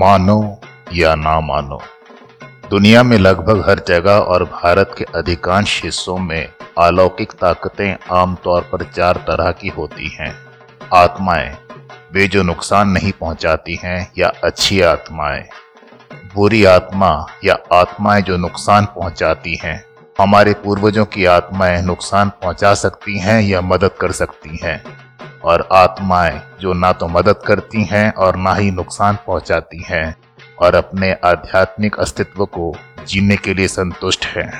मानो या ना मानो, दुनिया में लगभग हर जगह और भारत के अधिकांश हिस्सों में अलौकिक ताकतें आमतौर पर चार तरह की होती हैं। आत्माएँ, वे जो नुकसान नहीं पहुंचाती हैं, या अच्छी आत्माएँ। बुरी आत्मा या आत्माएँ जो नुकसान पहुंचाती हैं, हमारे पूर्वजों की आत्माएँ नुकसान पहुँचा सकती हैं या मदद कर सकती हैं। और आत्माएँ जो ना तो मदद करती हैं और ना ही नुकसान पहुंचाती हैं और अपने आध्यात्मिक अस्तित्व को जीने के लिए संतुष्ट हैं।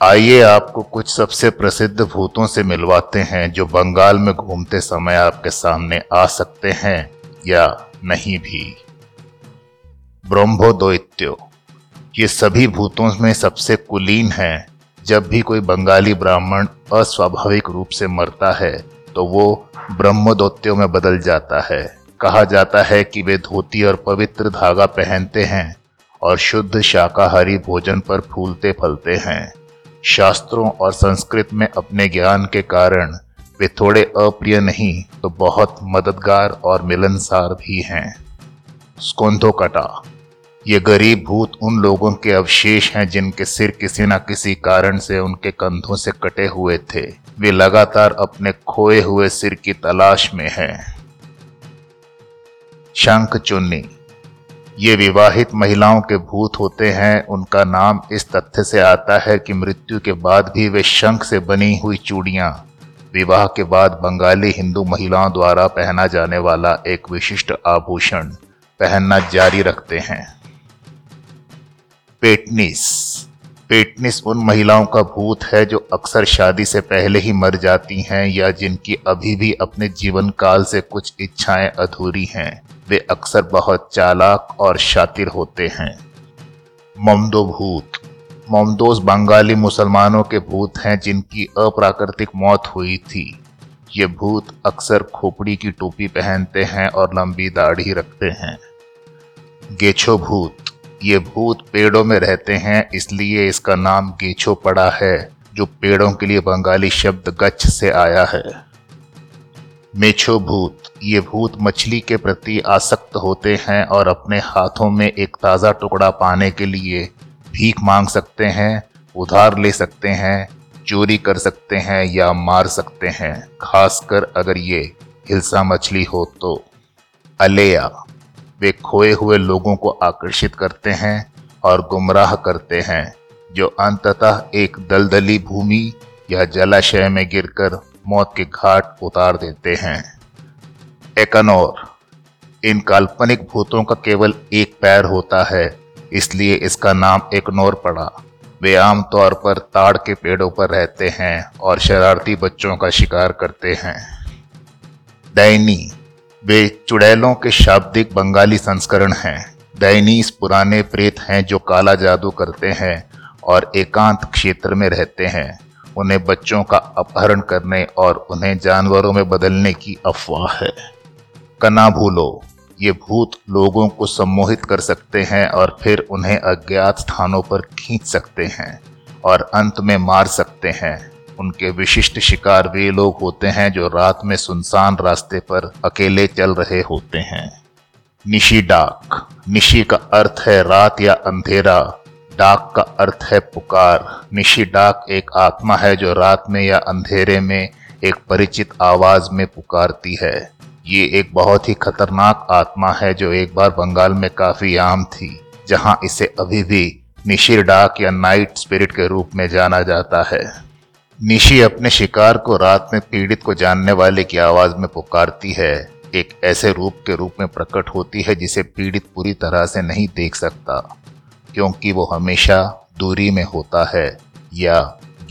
आइए आपको कुछ सबसे प्रसिद्ध भूतों से मिलवाते हैं जो बंगाल में घूमते समय आपके सामने आ सकते हैं या नहीं भी। ब्रह्मोदोत्यो ये सभी भूतों में सबसे कुलीन हैं। जब भी कोई बंगाली ब्राह्मण अस्वाभाविक रूप से मरता है तो वो ब्रह्मदौत्यों में बदल जाता है। कहा जाता है कि वे धोती और पवित्र धागा पहनते हैं और शुद्ध शाकाहारी भोजन पर फूलते फलते हैं। शास्त्रों और संस्कृत में अपने ज्ञान के कारण वे थोड़े अप्रिय नहीं तो बहुत मददगार और मिलनसार भी हैं। स्कोंधोकटा ये गरीब भूत उन लोगों के अवशेष हैं जिनके सिर किसी न किसी कारण से उनके कंधों से कटे हुए थे। वे लगातार अपने खोए हुए सिर की तलाश में हैं। शंख चुन्नी। ये विवाहित महिलाओं के भूत होते हैं। उनका नाम इस तथ्य से आता है कि मृत्यु के बाद भी वे शंख से बनी हुई चूड़ियाँ, विवाह के बाद बंगाली हिंदू महिलाओं द्वारा पहना जाने वाला एक विशिष्ट आभूषण पहनना जारी रखते हैं। पेटनिस। पेटनिस उन महिलाओं का भूत है जो अक्सर शादी से पहले ही मर जाती हैं या जिनकी अभी भी अपने जीवन काल से कुछ इच्छाएँ अधूरी हैं। वे अक्सर बहुत चालाक और शातिर होते हैं। ममदो भूत। मोमदोस बंगाली मुसलमानों के भूत हैं जिनकी अप्राकृतिक मौत हुई थी। ये भूत अक्सर खोपड़ी की टोपी पहनते हैं और लंबी दाढ़ी रखते हैं। गेछो भूत। ये भूत पेड़ों में रहते हैं, इसलिए इसका नाम गेछो पड़ा है, जो पेड़ों के लिए बंगाली शब्द गच्छ से आया है। मेछो भूत, ये भूत मछली के प्रति आसक्त होते हैं और अपने हाथों में एक ताज़ा टुकड़ा पाने के लिए भीख मांग सकते हैं, उधार ले सकते हैं, चोरी कर सकते हैं या मार सकते हैं, खासकर अगर ये हिलसा मछली हो तो। अलेया वे खोए हुए लोगों को आकर्षित करते हैं और गुमराह करते हैं, जो अंततः एक दलदली भूमि या जलाशय में गिरकर मौत के घाट उतार देते हैं। एकनोर, इन काल्पनिक भूतों का केवल एक पैर होता है, इसलिए इसका नाम एकनोर पड़ा। वे आमतौर पर ताड़ के पेड़ों पर रहते हैं और शरारती बच्चों का शिकार करते हैं। दैनी वे चुड़ैलों के शाब्दिक बंगाली संस्करण हैं। दैनीस पुराने प्रेत हैं जो काला जादू करते हैं और एकांत क्षेत्र में रहते हैं। उन्हें बच्चों का अपहरण करने और उन्हें जानवरों में बदलने की अफवाह है। कना भूलो, ये भूत लोगों को सम्मोहित कर सकते हैं और फिर उन्हें अज्ञात स्थानों पर खींच सकते हैं और अंत में मार सकते हैं। उनके विशिष्ट शिकार वे लोग होते हैं जो रात में सुनसान रास्ते पर अकेले चल रहे होते हैं। निशी डाक। निशी का अर्थ है रात या अंधेरा। डाक का अर्थ है पुकार। निशी डाक एक आत्मा है जो रात में या अंधेरे में एक परिचित आवाज़ में पुकारती है। ये एक बहुत ही खतरनाक आत्मा है जो एक बार बंगाल में काफ़ी आम थी, जहाँ इसे अभी भी निशिर डाक या नाइट स्पिरिट के रूप में जाना जाता है। निशी अपने शिकार को रात में पीड़ित को जानने वाले की आवाज़ में पुकारती है, एक ऐसे रूप के रूप में प्रकट होती है जिसे पीड़ित पूरी तरह से नहीं देख सकता, क्योंकि वो हमेशा दूरी में होता है या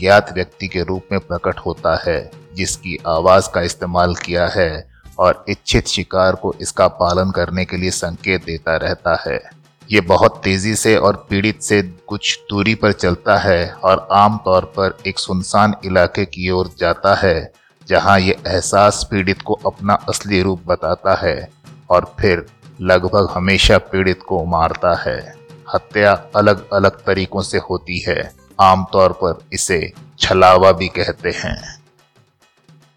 ज्ञात व्यक्ति के रूप में प्रकट होता है, जिसकी आवाज़ का इस्तेमाल किया है और इच्छित शिकार को इसका पालन करने के लिए संकेत देता रहता है। ये बहुत तेज़ी से और पीड़ित से कुछ दूरी पर चलता है और आमतौर पर एक सुनसान इलाके की ओर जाता है, जहाँ ये एहसास पीड़ित को अपना असली रूप बताता है और फिर लगभग हमेशा पीड़ित को मारता है। हत्या अलग अलग तरीकों से होती है। आमतौर पर इसे छलावा भी कहते हैं।